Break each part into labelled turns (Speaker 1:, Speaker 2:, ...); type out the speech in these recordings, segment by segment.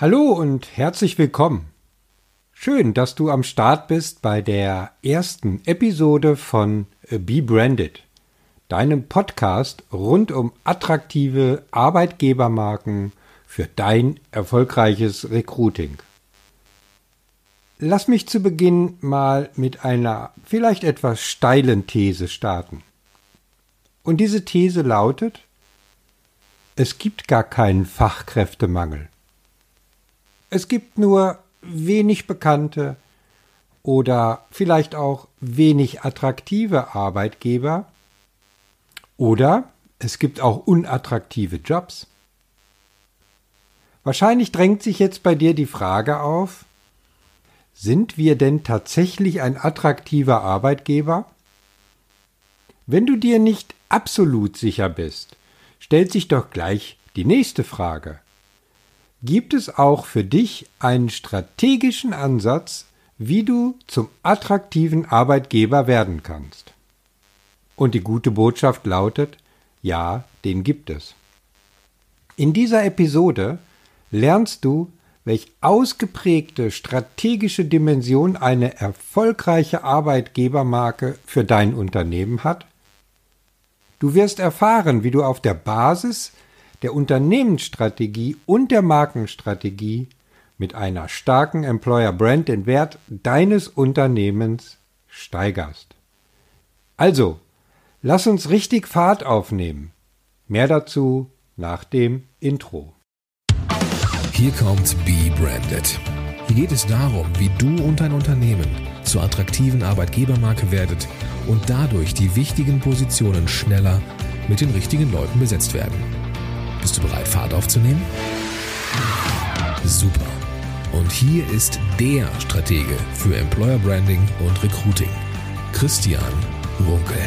Speaker 1: Hallo und herzlich willkommen. Schön, dass du am Start bist bei der ersten Episode von Be Branded, deinem Podcast rund um attraktive Arbeitgebermarken für dein erfolgreiches Recruiting. Lass mich zu Beginn mal mit einer vielleicht etwas steilen These starten. Und diese These lautet, es gibt gar keinen Fachkräftemangel. Es gibt nur wenig bekannte oder vielleicht auch wenig attraktive Arbeitgeber oder es gibt auch unattraktive Jobs. Wahrscheinlich drängt sich jetzt bei dir die Frage auf, sind wir denn tatsächlich ein attraktiver Arbeitgeber? Wenn du dir nicht absolut sicher bist, stellt sich doch gleich die nächste Frage. Gibt es auch für dich einen strategischen Ansatz, wie du zum attraktiven Arbeitgeber werden kannst? Und die gute Botschaft lautet, ja, den gibt es. In dieser Episode lernst du, welch ausgeprägte strategische Dimension eine erfolgreiche Arbeitgebermarke für dein Unternehmen hat. Du wirst erfahren, wie du auf der Basis der Unternehmensstrategie und der Markenstrategie mit einer starken Employer Brand den Wert deines Unternehmens steigerst. Also, lass uns richtig Fahrt aufnehmen. Mehr dazu nach dem Intro.
Speaker 2: Hier kommt Be Branded. Hier geht es darum, wie du und dein Unternehmen zur attraktiven Arbeitgebermarke werdet und dadurch die wichtigen Positionen schneller mit den richtigen Leuten besetzt werden. Bist du bereit, Fahrt aufzunehmen? Super. Und hier ist der Stratege für Employer Branding und Recruiting, Christian Runkel.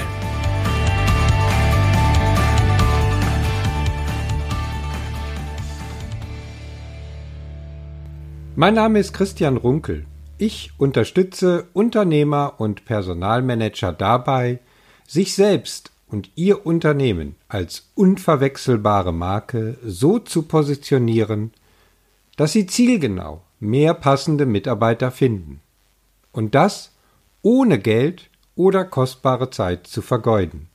Speaker 1: Mein Name ist Christian Runkel. Ich unterstütze Unternehmer und Personalmanager dabei, sich selbst und Ihr Unternehmen als unverwechselbare Marke so zu positionieren, dass Sie zielgenau mehr passende Mitarbeiter finden. Und das ohne Geld oder kostbare Zeit zu vergeuden.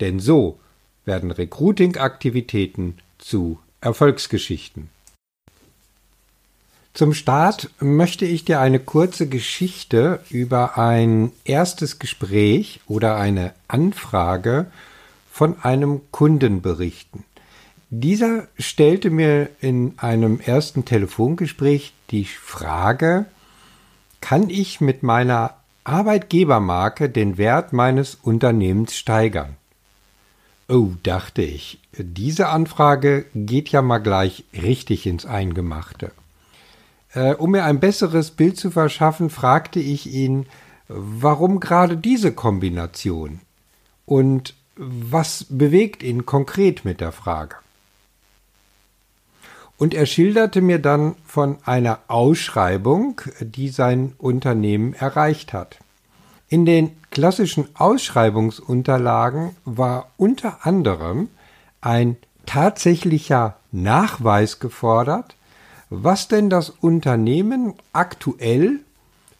Speaker 1: Denn so werden Recruiting-Aktivitäten zu Erfolgsgeschichten. Zum Start möchte ich dir eine kurze Geschichte über ein erstes Gespräch oder eine Anfrage von einem Kunden berichten. Dieser stellte mir in einem ersten Telefongespräch die Frage, kann ich mit meiner Arbeitgebermarke den Wert meines Unternehmens steigern? Oh, dachte ich, diese Anfrage geht ja mal gleich richtig ins Eingemachte. Äh, um mir ein besseres Bild zu verschaffen, fragte ich ihn, warum gerade diese Kombination und was bewegt ihn konkret mit der Frage. Und er schilderte mir dann von einer Ausschreibung, die sein Unternehmen erreicht hat. In den klassischen Ausschreibungsunterlagen war unter anderem ein tatsächlicher Nachweis gefordert, was denn das Unternehmen aktuell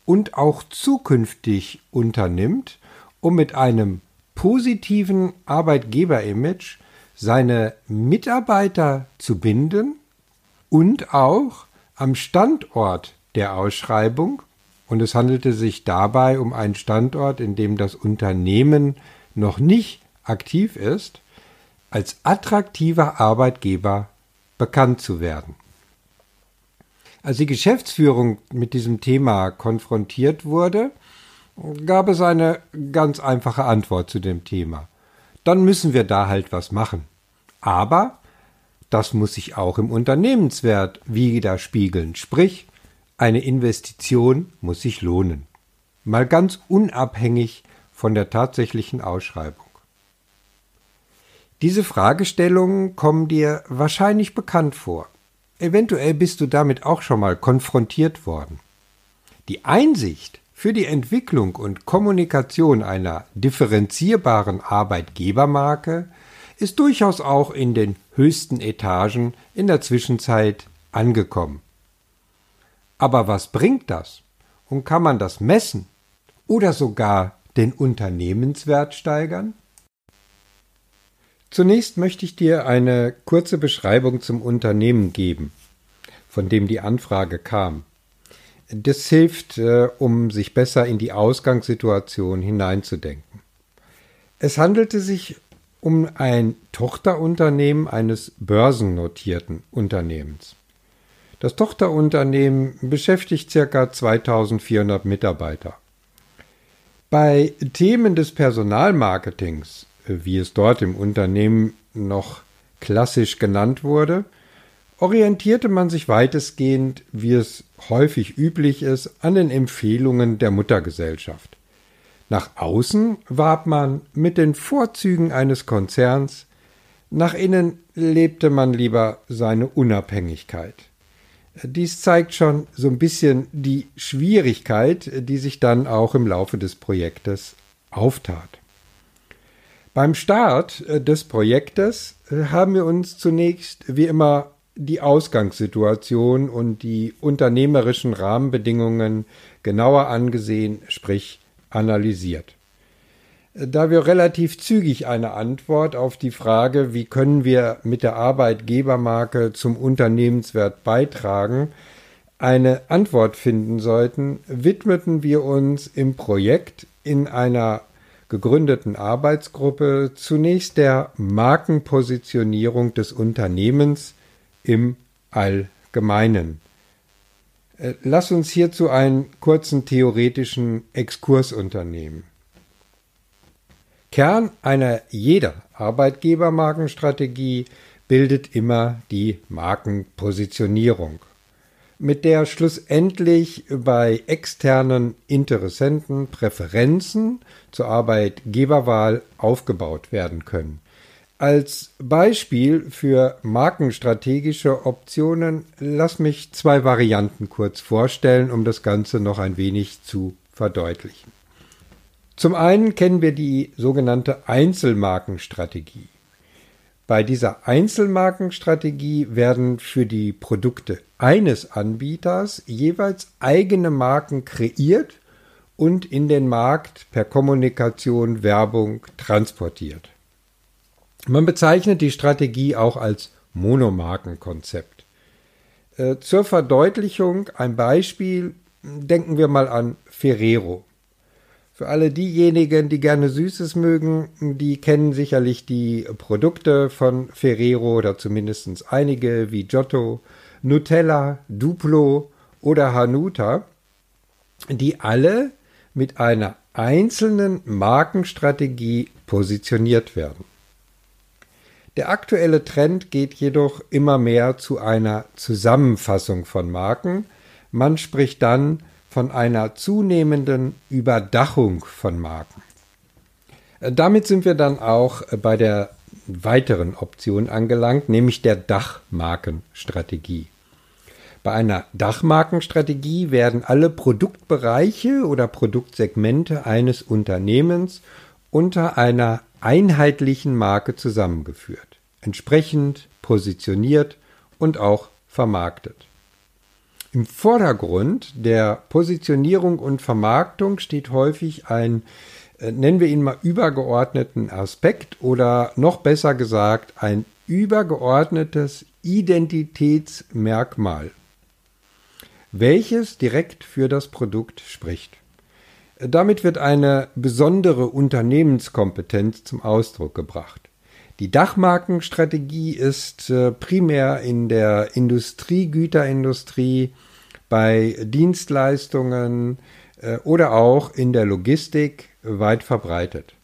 Speaker 1: und auch zukünftig unternimmt, um mit einem positiven Arbeitgeberimage seine Mitarbeiter zu binden und auch am Standort der Ausschreibung, und es handelte sich dabei um einen Standort, in dem das Unternehmen noch nicht aktiv ist, als attraktiver Arbeitgeber bekannt zu werden. Als die Geschäftsführung mit diesem Thema konfrontiert wurde, gab es eine ganz einfache Antwort zu dem Thema. Dann müssen wir da halt was machen. Aber das muss sich auch im Unternehmenswert widerspiegeln, sprich eine Investition muss sich lohnen. Mal ganz unabhängig von der tatsächlichen Ausschreibung. Diese Fragestellungen kommen dir wahrscheinlich bekannt vor. Eventuell bist du damit auch schon mal konfrontiert worden. Die Einsicht für die Entwicklung und Kommunikation einer differenzierbaren Arbeitgebermarke ist durchaus auch in den höchsten Etagen in der Zwischenzeit angekommen. Aber was bringt das? Und kann man das messen? Oder sogar den Unternehmenswert steigern? Zunächst möchte ich dir eine kurze Beschreibung zum Unternehmen geben, von dem die Anfrage kam. Das hilft, äh, um sich besser in die Ausgangssituation hineinzudenken. Es handelte sich um ein Tochterunternehmen eines börsennotierten Unternehmens. Das Tochterunternehmen beschäftigt ca. 2400 Mitarbeiter. Bei Themen des Personalmarketings, wie es dort im Unternehmen noch klassisch genannt wurde, orientierte man sich weitestgehend, wie es häufig üblich ist, an den Empfehlungen der Muttergesellschaft. Nach außen warb man mit den Vorzügen eines Konzerns, nach innen lebte man lieber seine Unabhängigkeit. Dies zeigt schon so ein bisschen die Schwierigkeit, die sich dann auch im Laufe des Projektes auftat. Beim Start des Projektes haben wir uns zunächst wie immer die Ausgangssituation und die unternehmerischen Rahmenbedingungen genauer angesehen, sprich analysiert. Da wir relativ zügig eine Antwort auf die Frage, wie können wir mit der Arbeitgebermarke zum Unternehmenswert beitragen, eine Antwort finden sollten, widmeten wir uns im Projekt in einer gegründeten Arbeitsgruppe zunächst der Markenpositionierung des Unternehmens im Allgemeinen. Äh, lass uns hierzu einen kurzen theoretischen Exkurs unternehmen. Kern einer jeder Arbeitgebermarkenstrategie bildet immer die Markenpositionierung, mit der schlussendlich bei externen Interessenten Präferenzen zur Arbeitgeberwahl aufgebaut werden können. Als Beispiel für markenstrategische Optionen lass mich zwei Varianten kurz vorstellen, um das Ganze noch ein wenig zu verdeutlichen. Zum einen kennen wir die sogenannte Einzelmarkenstrategie. Bei dieser Einzelmarkenstrategie werden für die Produkte eines Anbieters jeweils eigene Marken kreiert und in den Markt per Kommunikation Werbung transportiert. Man bezeichnet die Strategie auch als Monomarkenkonzept. Äh, zur Verdeutlichung ein Beispiel, denken wir mal an Ferrero. Für alle diejenigen, die gerne Süßes mögen, die kennen sicherlich die Produkte von Ferrero oder zumindest einige wie Giotto, Nutella, Duplo oder Hanuta, die alle mit einer einzelnen Markenstrategie positioniert werden. Der aktuelle Trend geht jedoch immer mehr zu einer Zusammenfassung von Marken. Man spricht dann von einer zunehmenden Überdachung von Marken. Äh, damit sind wir dann auch bei der weiteren Option angelangt, nämlich der Dachmarkenstrategie. Bei einer Dachmarkenstrategie werden alle Produktbereiche oder Produktsegmente eines Unternehmens unter einer einheitlichen Marke zusammengeführt, entsprechend positioniert und auch vermarktet. Im Vordergrund der Positionierung und Vermarktung steht häufig ein, äh, nennen wir ihn mal übergeordneten Aspekt oder noch besser gesagt ein übergeordnetes Identitätsmerkmal, welches direkt für das Produkt spricht. Damit wird eine besondere Unternehmenskompetenz zum Ausdruck gebracht. Die Dachmarkenstrategie ist äh, primär in der Industriegüterindustrie, bei Dienstleistungen äh, oder auch in der Logistik weit verbreitet.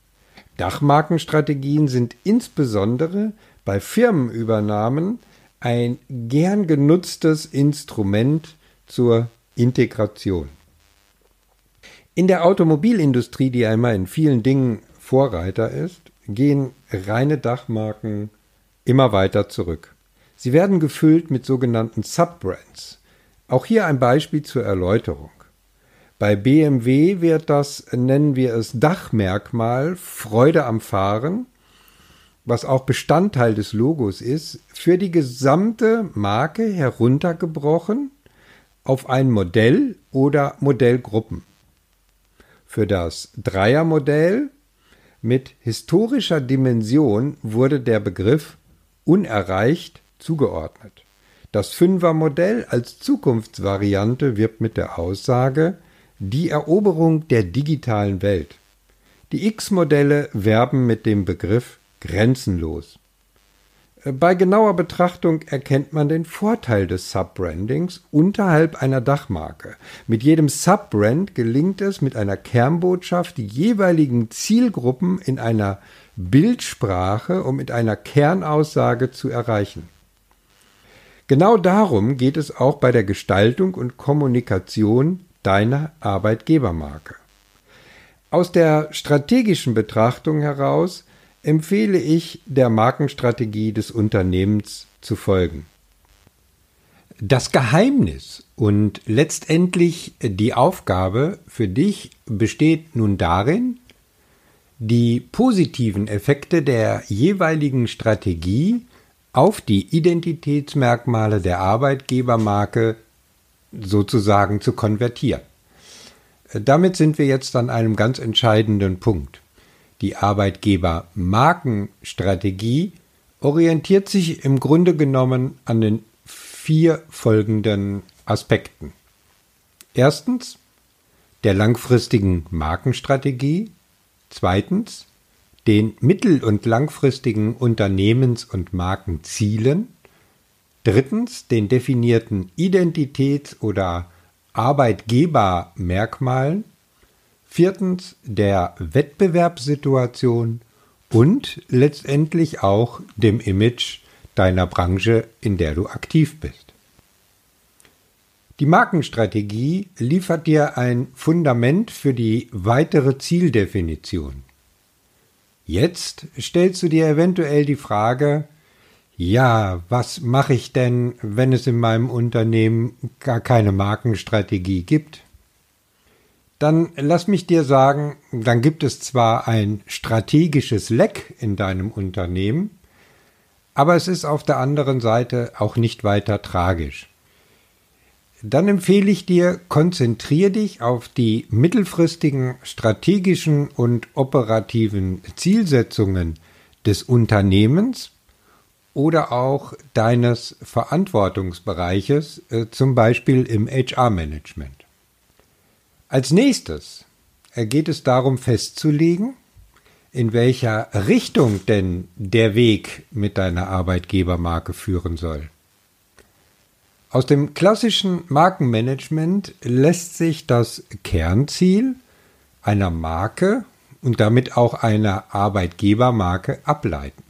Speaker 1: Dachmarkenstrategien sind insbesondere bei Firmenübernahmen ein gern genutztes Instrument zur Integration. In der Automobilindustrie, die einmal in vielen Dingen Vorreiter ist, gehen reine Dachmarken immer weiter zurück. Sie werden gefüllt mit sogenannten Subbrands. Auch hier ein Beispiel zur Erläuterung. Bei BMW wird das, nennen wir es Dachmerkmal, Freude am Fahren, was auch Bestandteil des Logos ist, für die gesamte Marke heruntergebrochen auf ein Modell oder Modellgruppen. Für das Dreiermodell mit historischer Dimension wurde der Begriff unerreicht zugeordnet. Das Fünfermodell als Zukunftsvariante wirbt mit der Aussage die Eroberung der digitalen Welt. Die X-Modelle werben mit dem Begriff grenzenlos. Bei genauer Betrachtung erkennt man den Vorteil des Subbrandings unterhalb einer Dachmarke. Mit jedem Subbrand gelingt es, mit einer Kernbotschaft die jeweiligen Zielgruppen in einer Bildsprache und mit einer Kernaussage zu erreichen. Genau darum geht es auch bei der Gestaltung und Kommunikation deiner Arbeitgebermarke. Aus der strategischen Betrachtung heraus empfehle ich, der Markenstrategie des Unternehmens zu folgen. Das Geheimnis und letztendlich die Aufgabe für dich besteht nun darin, die positiven Effekte der jeweiligen Strategie auf die Identitätsmerkmale der Arbeitgebermarke sozusagen zu konvertieren. Damit sind wir jetzt an einem ganz entscheidenden Punkt. Die Arbeitgebermarkenstrategie orientiert sich im Grunde genommen an den vier folgenden Aspekten. Erstens der langfristigen Markenstrategie, zweitens den mittel- und langfristigen Unternehmens- und Markenzielen, drittens den definierten Identitäts- oder Arbeitgebermerkmalen, viertens der Wettbewerbssituation und letztendlich auch dem Image deiner Branche, in der du aktiv bist. Die Markenstrategie liefert dir ein Fundament für die weitere Zieldefinition. Jetzt stellst du dir eventuell die Frage, ja, was mache ich denn, wenn es in meinem Unternehmen gar keine Markenstrategie gibt? Dann lass mich dir sagen, dann gibt es zwar ein strategisches Leck in deinem Unternehmen, aber es ist auf der anderen Seite auch nicht weiter tragisch. Dann empfehle ich dir, konzentriere dich auf die mittelfristigen strategischen und operativen Zielsetzungen des Unternehmens oder auch deines Verantwortungsbereiches, äh, zum Beispiel im HR-Management. Als nächstes geht es darum festzulegen, in welcher Richtung denn der Weg mit deiner Arbeitgebermarke führen soll. Aus dem klassischen Markenmanagement lässt sich das Kernziel einer Marke und damit auch einer Arbeitgebermarke ableiten.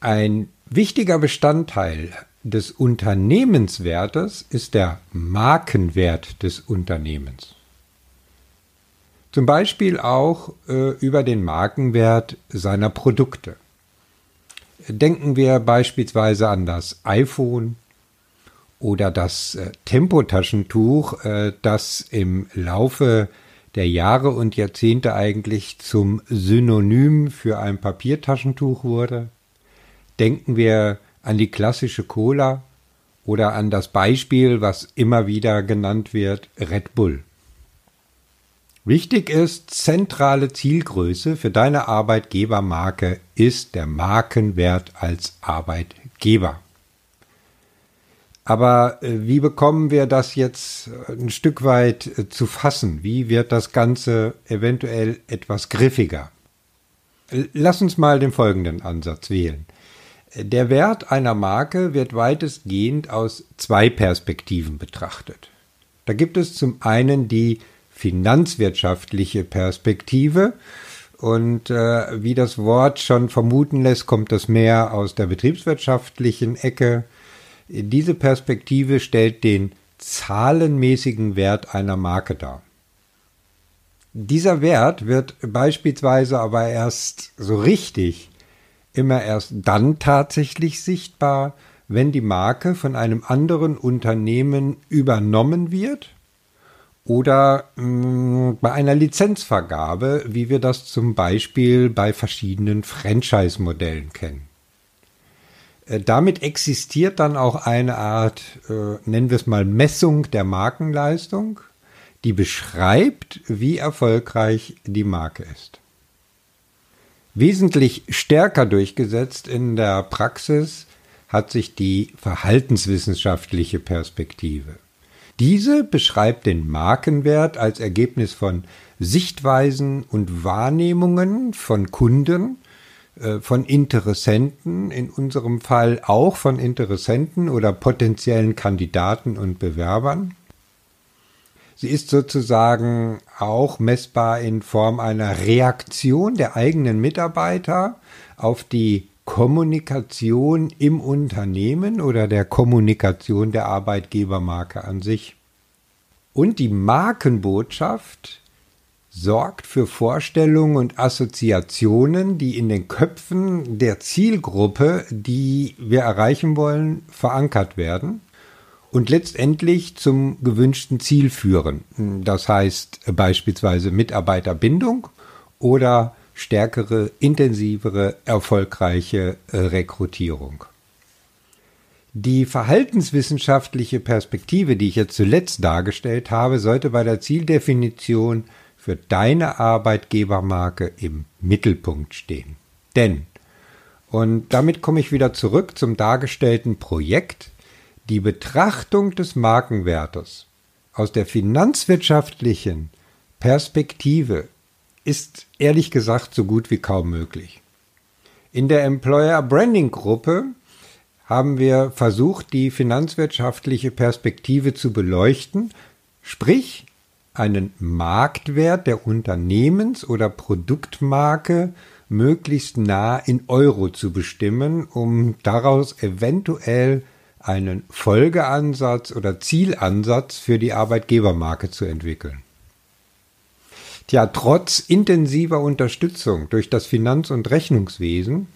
Speaker 1: Ein wichtiger Bestandteil des Unternehmenswertes ist der Markenwert des Unternehmens. Zum Beispiel auch äh, über den Markenwert seiner Produkte. Denken wir beispielsweise an das iPhone oder das äh, Tempotaschentuch, äh, das im Laufe der Jahre und Jahrzehnte eigentlich zum Synonym für ein Papiertaschentuch wurde. Denken wir an die klassische Cola oder an das Beispiel, was immer wieder genannt wird, Red Bull. Wichtig ist, zentrale Zielgröße für deine Arbeitgebermarke ist der Markenwert als Arbeitgeber. Aber äh, wie bekommen wir das jetzt ein Stück weit äh, zu fassen? Wie wird das Ganze eventuell etwas griffiger? Lass uns mal den folgenden Ansatz wählen. Der Wert einer Marke wird weitestgehend aus zwei Perspektiven betrachtet. Da gibt es zum einen die finanzwirtschaftliche Perspektive. Und äh, wie das Wort schon vermuten lässt, kommt das mehr aus der betriebswirtschaftlichen Ecke. Diese Perspektive stellt den zahlenmäßigen Wert einer Marke dar. Dieser Wert wird beispielsweise aber erst so richtig immer erst dann tatsächlich sichtbar, wenn die Marke von einem anderen Unternehmen übernommen wird oder mh, mm, bei einer Lizenzvergabe, wie wir das zum Beispiel bei verschiedenen Franchise-Modellen kennen. Äh, damit existiert dann auch eine Art, äh, nennen wir es mal, Messung der Markenleistung, die beschreibt, wie erfolgreich die Marke ist. Wesentlich stärker durchgesetzt in der Praxis hat sich die verhaltenswissenschaftliche Perspektive. Diese beschreibt den Markenwert als Ergebnis von Sichtweisen und Wahrnehmungen von Kunden, äh, von Interessenten, in unserem Fall auch von Interessenten oder potenziellen Kandidaten und Bewerbern. Sie ist sozusagen auch messbar in Form einer Reaktion der eigenen Mitarbeiter auf die Kommunikation im Unternehmen oder der Kommunikation der Arbeitgebermarke an sich. Und die Markenbotschaft sorgt für Vorstellungen und Assoziationen, die in den Köpfen der Zielgruppe, die wir erreichen wollen, verankert werden und letztendlich zum gewünschten Ziel führen. Das heißt beispielsweise Mitarbeiterbindung oder stärkere, intensivere, erfolgreiche äh, Rekrutierung. Die verhaltenswissenschaftliche Perspektive, die ich jetzt zuletzt dargestellt habe, sollte bei der Zieldefinition für deine Arbeitgebermarke im Mittelpunkt stehen. Denn, und damit komme ich wieder zurück zum dargestellten Projekt, die Betrachtung des Markenwertes aus der finanzwirtschaftlichen Perspektive ist ehrlich gesagt so gut wie kaum möglich. In der Employer Branding Gruppe haben wir versucht, die finanzwirtschaftliche Perspektive zu beleuchten, sprich einen Marktwert der Unternehmens- oder Produktmarke möglichst nah in Euro zu bestimmen, um daraus eventuell einen Folgeansatz oder Zielansatz für die Arbeitgebermarke zu entwickeln. Tja, trotz intensiver Unterstützung durch das Finanz- und Rechnungswesen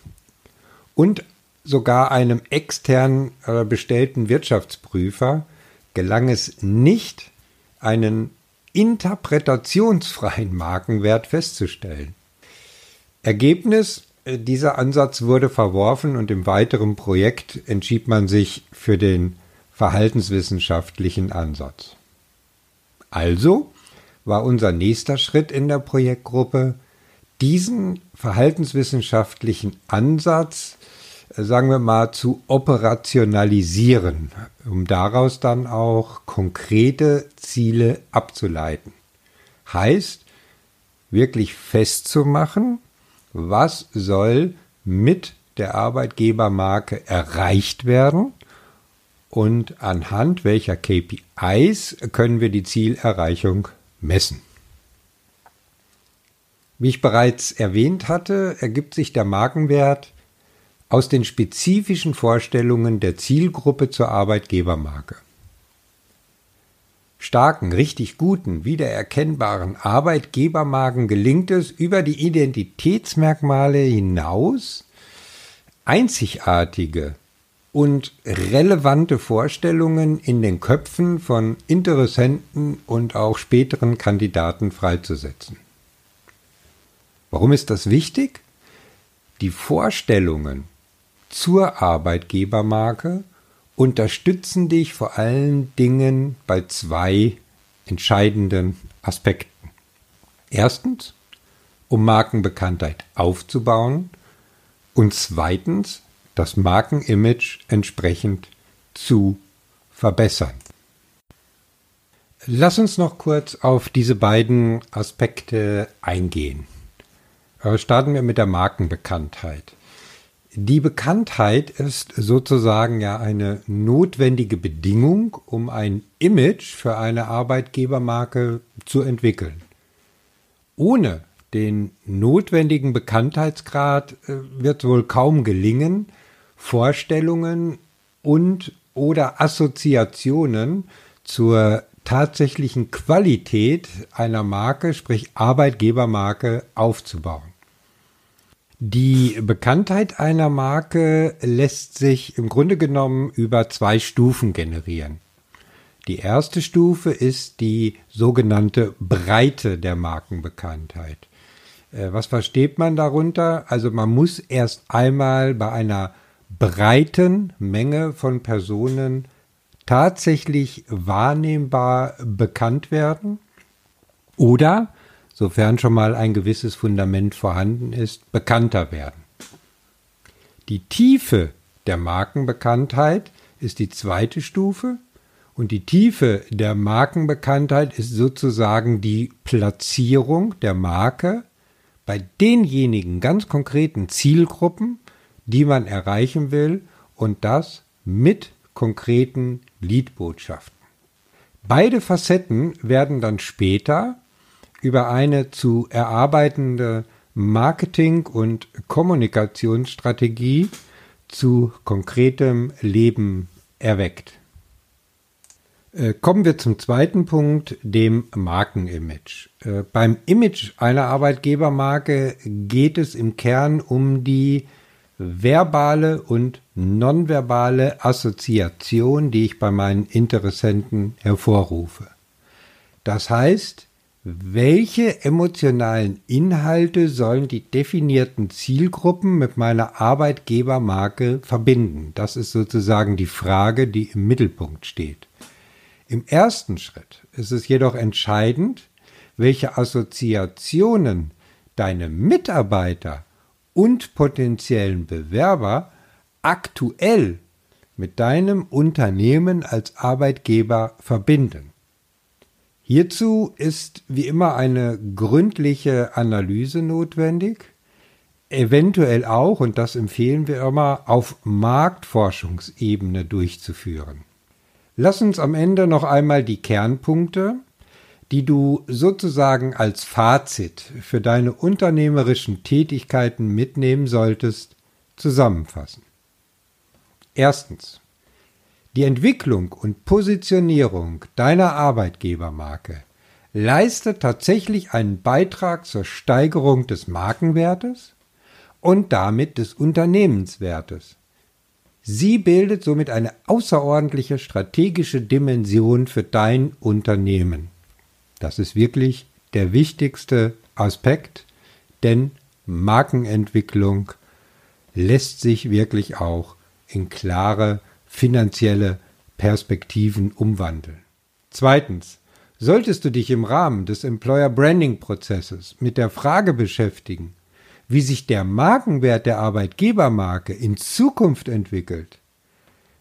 Speaker 1: und sogar einem extern äh, bestellten Wirtschaftsprüfer gelang es nicht, einen interpretationsfreien Markenwert festzustellen. Ergebnis äh, dieser Ansatz wurde verworfen und im weiteren Projekt entschied man sich für den verhaltenswissenschaftlichen Ansatz. Also war unser nächster Schritt in der Projektgruppe, diesen verhaltenswissenschaftlichen Ansatz, äh, sagen wir mal, zu operationalisieren, um daraus dann auch konkrete Ziele abzuleiten. Heißt, wirklich festzumachen, was soll mit der Arbeitgebermarke erreicht werden und anhand welcher KPIs können wir die Zielerreichung messen. Wie ich bereits erwähnt hatte, ergibt sich der Markenwert aus den spezifischen Vorstellungen der Zielgruppe zur Arbeitgebermarke. Starken, richtig guten, wiedererkennbaren Arbeitgebermarken gelingt es über die Identitätsmerkmale hinaus, einzigartige und relevante Vorstellungen in den Köpfen von Interessenten und auch späteren Kandidaten freizusetzen. Warum ist das wichtig? Die Vorstellungen zur Arbeitgebermarke unterstützen dich vor allen Dingen bei zwei entscheidenden Aspekten. Erstens, um Markenbekanntheit aufzubauen und zweitens, das Markenimage entsprechend zu verbessern. Lass uns noch kurz auf diese beiden Aspekte eingehen. Äh, starten wir mit der Markenbekanntheit. Die Bekanntheit ist sozusagen ja eine notwendige Bedingung, um ein Image für eine Arbeitgebermarke zu entwickeln. Ohne den notwendigen Bekanntheitsgrad äh, wird wohl kaum gelingen, Vorstellungen und oder Assoziationen zur tatsächlichen Qualität einer Marke, sprich Arbeitgebermarke, aufzubauen. Die Bekanntheit einer Marke lässt sich im Grunde genommen über zwei Stufen generieren. Die erste Stufe ist die sogenannte Breite der Markenbekanntheit. Äh, was versteht man darunter? Also man muss erst einmal bei einer breiten Menge von Personen tatsächlich wahrnehmbar bekannt werden oder, sofern schon mal ein gewisses Fundament vorhanden ist, bekannter werden. Die Tiefe der Markenbekanntheit ist die zweite Stufe und die Tiefe der Markenbekanntheit ist sozusagen die Platzierung der Marke bei denjenigen ganz konkreten Zielgruppen, die man erreichen will und das mit konkreten Liedbotschaften. Beide Facetten werden dann später über eine zu erarbeitende Marketing- und Kommunikationsstrategie zu konkretem Leben erweckt. Äh, kommen wir zum zweiten Punkt, dem Markenimage. Äh, beim Image einer Arbeitgebermarke geht es im Kern um die verbale und nonverbale Assoziation, die ich bei meinen Interessenten hervorrufe. Das heißt, welche emotionalen Inhalte sollen die definierten Zielgruppen mit meiner Arbeitgebermarke verbinden? Das ist sozusagen die Frage, die im Mittelpunkt steht. Im ersten Schritt ist es jedoch entscheidend, welche Assoziationen deine Mitarbeiter und potenziellen Bewerber aktuell mit deinem Unternehmen als Arbeitgeber verbinden. Hierzu ist wie immer eine gründliche Analyse notwendig, eventuell auch, und das empfehlen wir immer, auf Marktforschungsebene durchzuführen. Lass uns am Ende noch einmal die Kernpunkte, die du sozusagen als Fazit für deine unternehmerischen Tätigkeiten mitnehmen solltest, zusammenfassen. Erstens. Die Entwicklung und Positionierung deiner Arbeitgebermarke leistet tatsächlich einen Beitrag zur Steigerung des Markenwertes und damit des Unternehmenswertes. Sie bildet somit eine außerordentliche strategische Dimension für dein Unternehmen. Das ist wirklich der wichtigste Aspekt, denn Markenentwicklung lässt sich wirklich auch in klare finanzielle Perspektiven umwandeln. Zweitens, solltest du dich im Rahmen des Employer Branding Prozesses mit der Frage beschäftigen, wie sich der Markenwert der Arbeitgebermarke in Zukunft entwickelt,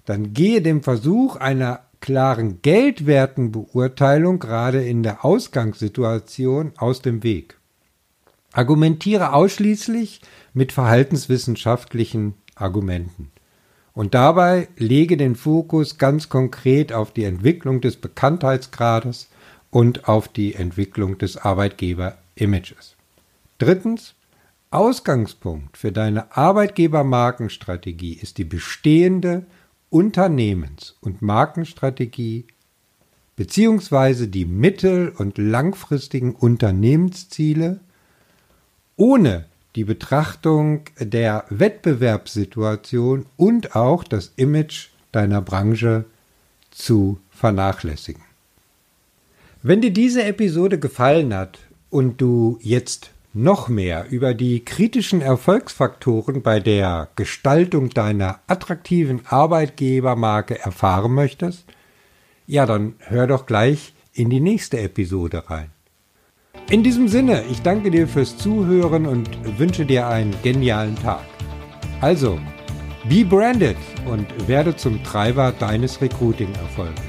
Speaker 1: dann gehe dem Versuch einer klaren Geldwertenbeurteilung gerade in der Ausgangssituation aus dem Weg. Argumentiere ausschließlich mit verhaltenswissenschaftlichen Argumenten. Und dabei lege den Fokus ganz konkret auf die Entwicklung des Bekanntheitsgrades und auf die Entwicklung des Arbeitgeber-Images. Drittens, Ausgangspunkt für deine Arbeitgebermarkenstrategie ist die bestehende Unternehmens- und Markenstrategie beziehungsweise die mittel- und langfristigen Unternehmensziele ohne die Betrachtung der Wettbewerbssituation und auch das Image deiner Branche zu vernachlässigen. Wenn dir diese Episode gefallen hat und du jetzt noch mehr über die kritischen Erfolgsfaktoren bei der Gestaltung deiner attraktiven Arbeitgebermarke erfahren möchtest, ja, dann hör doch gleich in die nächste Episode rein. In diesem Sinne, ich danke dir fürs Zuhören und wünsche dir einen genialen Tag. Also, be branded und werde zum Treiber deines Recruiting-Erfolges.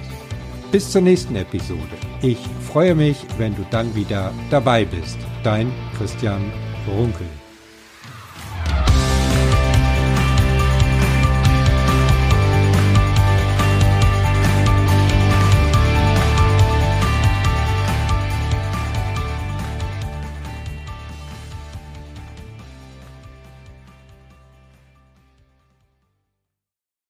Speaker 1: Bis zur nächsten Episode. Ich freue mich, wenn du dann wieder dabei bist. Dein Christian Runkel.